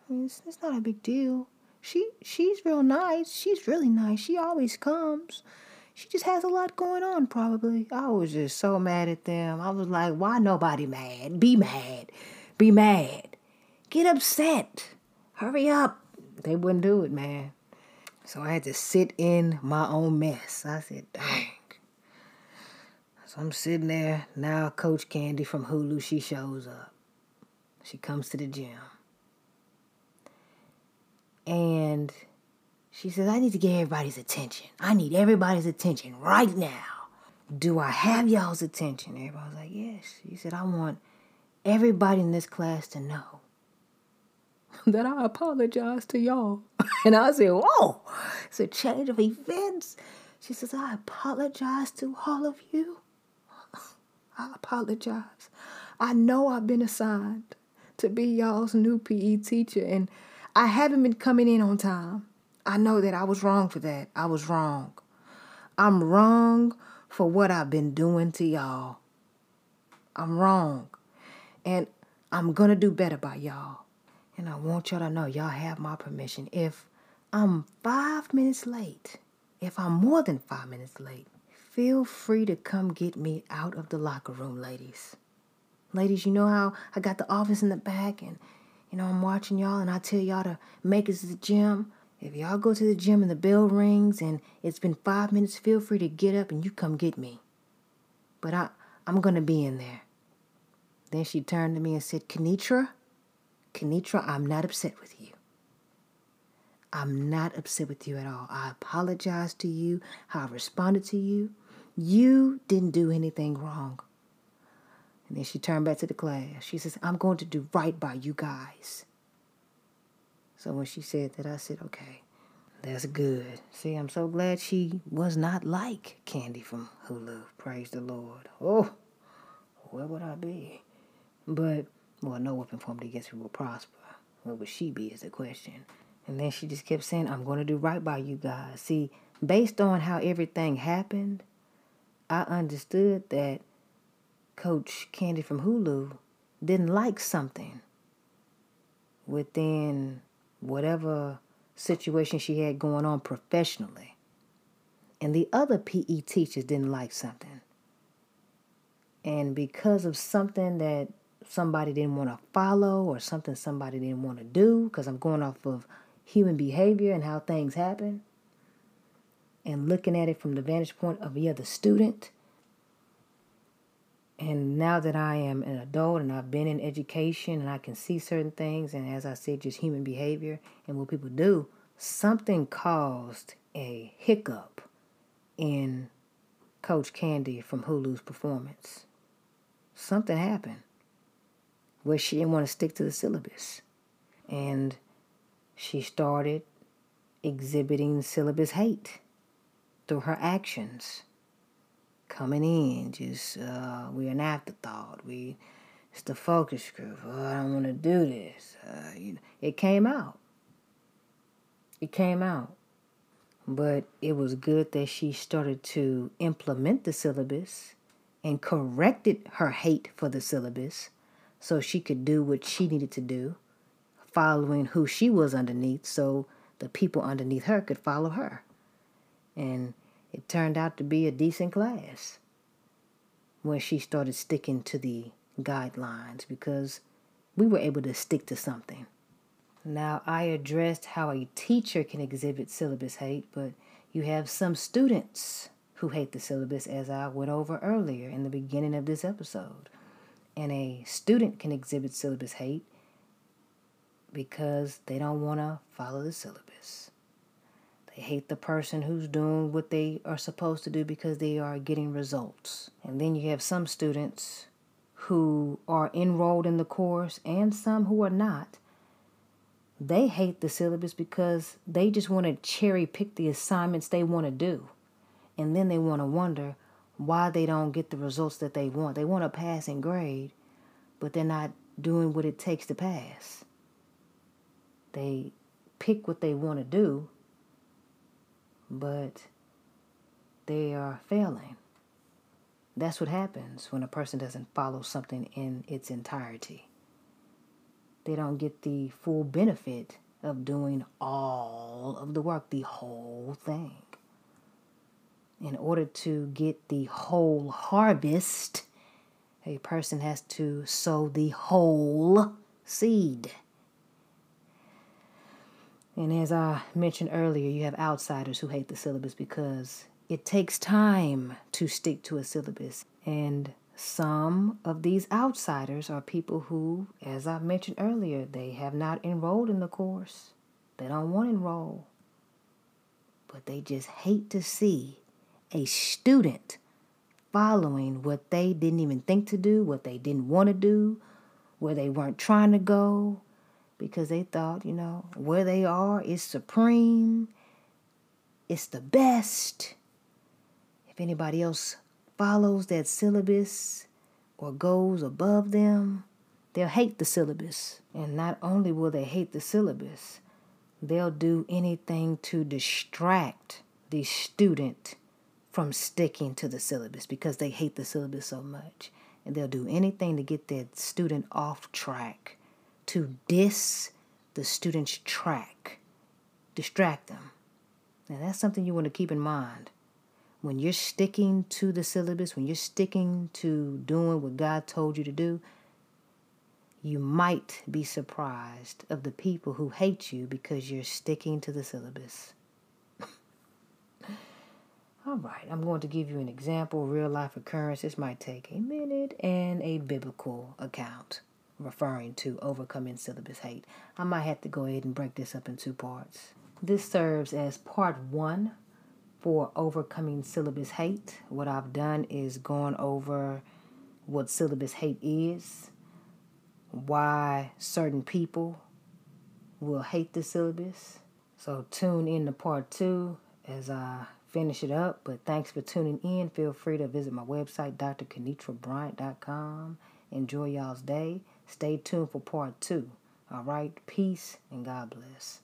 A: I mean, it's, it's not a big deal. She she's real nice. She's really nice. She always comes. she just has a lot going on, probably. I was just so mad at them. I was like, why nobody mad? Be mad. Be mad. Get upset. Hurry up. They wouldn't do it, man. So I had to sit in my own mess. I said, dang. So I'm sitting there. Now Coach Candy from Hulu, she shows up. She comes to the gym. And she says, I need to get everybody's attention. I need everybody's attention right now. Do I have y'all's attention? Everybody was like, Yes. She said, I want everybody in this class to know <laughs> that I apologize to y'all. <laughs> And I said, Whoa, it's a change of events. She says, I apologize to all of you. <laughs> I apologize. I know I've been assigned to be y'all's new PE teacher, and I haven't been coming in on time. I know that I was wrong for that. I was wrong. I'm wrong for what I've been doing to y'all. I'm wrong. And I'm going to do better by y'all. And I want y'all to know y'all have my permission. If I'm five minutes late, if I'm more than five minutes late, feel free to come get me out of the locker room, ladies. Ladies, you know how I got the office in the back and, you know, I'm watching y'all and I tell y'all to make it to the gym. If y'all go to the gym and the bell rings and it's been five minutes, feel free to get up and you come get me. But I, I'm going to be in there. Then she turned to me and said, Kenitra, Kenitra, I'm not upset with you. I'm not upset with you at all. I apologize to you how I responded to you. You didn't do anything wrong. And then she turned back to the class. She says, I'm going to do right by you guys. So when she said that, I said, okay, that's good. See, I'm so glad she was not like Candy from Hulu. Praise the Lord. Oh, where would I be? But, well, no weapon formed against me will prosper. Where would she be is the question. And then she just kept saying, I'm going to do right by you guys. See, based on how everything happened, I understood that Coach Candy from Hulu didn't like something within whatever situation she had going on professionally. And the other PE teachers didn't like something. And because of something that somebody didn't want to follow or something somebody didn't want to do, because I'm going off of human behavior and how things happen, and looking at it from the vantage point of the other student, and now that I am an adult and I've been in education and I can see certain things, and as I said, just human behavior and what people do, something caused a hiccup in Coach Candy from Hulu's performance. Something happened where she didn't want to stick to the syllabus. And she started exhibiting syllabus hate through her actions coming in, just uh, we're an afterthought. We it's the focus group. Oh, I don't want to do this. Uh, you know, it came out. It came out, but it was good that she started to implement the syllabus and corrected her hate for the syllabus, so she could do what she needed to do, following who she was underneath, so the people underneath her could follow her, and it turned out to be a decent class when she started sticking to the guidelines because we were able to stick to something. Now, I addressed how a teacher can exhibit syllabus hate, but you have some students who hate the syllabus, as I went over earlier in the beginning of this episode. And a student can exhibit syllabus hate because they don't want to follow the syllabus. They hate the person who's doing what they are supposed to do because they are getting results. And then you have some students who are enrolled in the course and some who are not. They hate the syllabus because they just want to cherry pick the assignments they want to do. And then they want to wonder why they don't get the results that they want. They want a passing grade, but they're not doing what it takes to pass. They pick what they want to do but they are failing. That's what happens when a person doesn't follow something in its entirety. They don't get the full benefit of doing all of the work, the whole thing. In order to get the whole harvest, a person has to sow the whole seed. And as I mentioned earlier, you have outsiders who hate the syllabus because it takes time to stick to a syllabus. And some of these outsiders are people who, as I mentioned earlier, they have not enrolled in the course. They don't want to enroll. But they just hate to see a student following what they didn't even think to do, what they didn't want to do, where they weren't trying to go, because they thought, you know, where they are is supreme, it's the best. If anybody else follows that syllabus or goes above them, they'll hate the syllabus. And not only will they hate the syllabus, they'll do anything to distract the student from sticking to the syllabus because they hate the syllabus so much. And they'll do anything to get their student off track, to diss the student's track, distract them. Now, that's something you want to keep in mind. When you're sticking to the syllabus, when you're sticking to doing what God told you to do, you might be surprised of the people who hate you because you're sticking to the syllabus. All right, I'm going to give you an example, real life occurrence. This might take a minute and a biblical account referring to overcoming syllabus hate. I might have to go ahead and break this up in two parts. This serves as part one for overcoming syllabus hate. What I've done is gone over what syllabus hate is, why certain people will hate the syllabus. So tune in to part two as I finish it up. But thanks for tuning in. Feel free to visit my website, drkanitrabryant.com. Enjoy y'all's day. Stay tuned for part two. All right. Peace and God bless.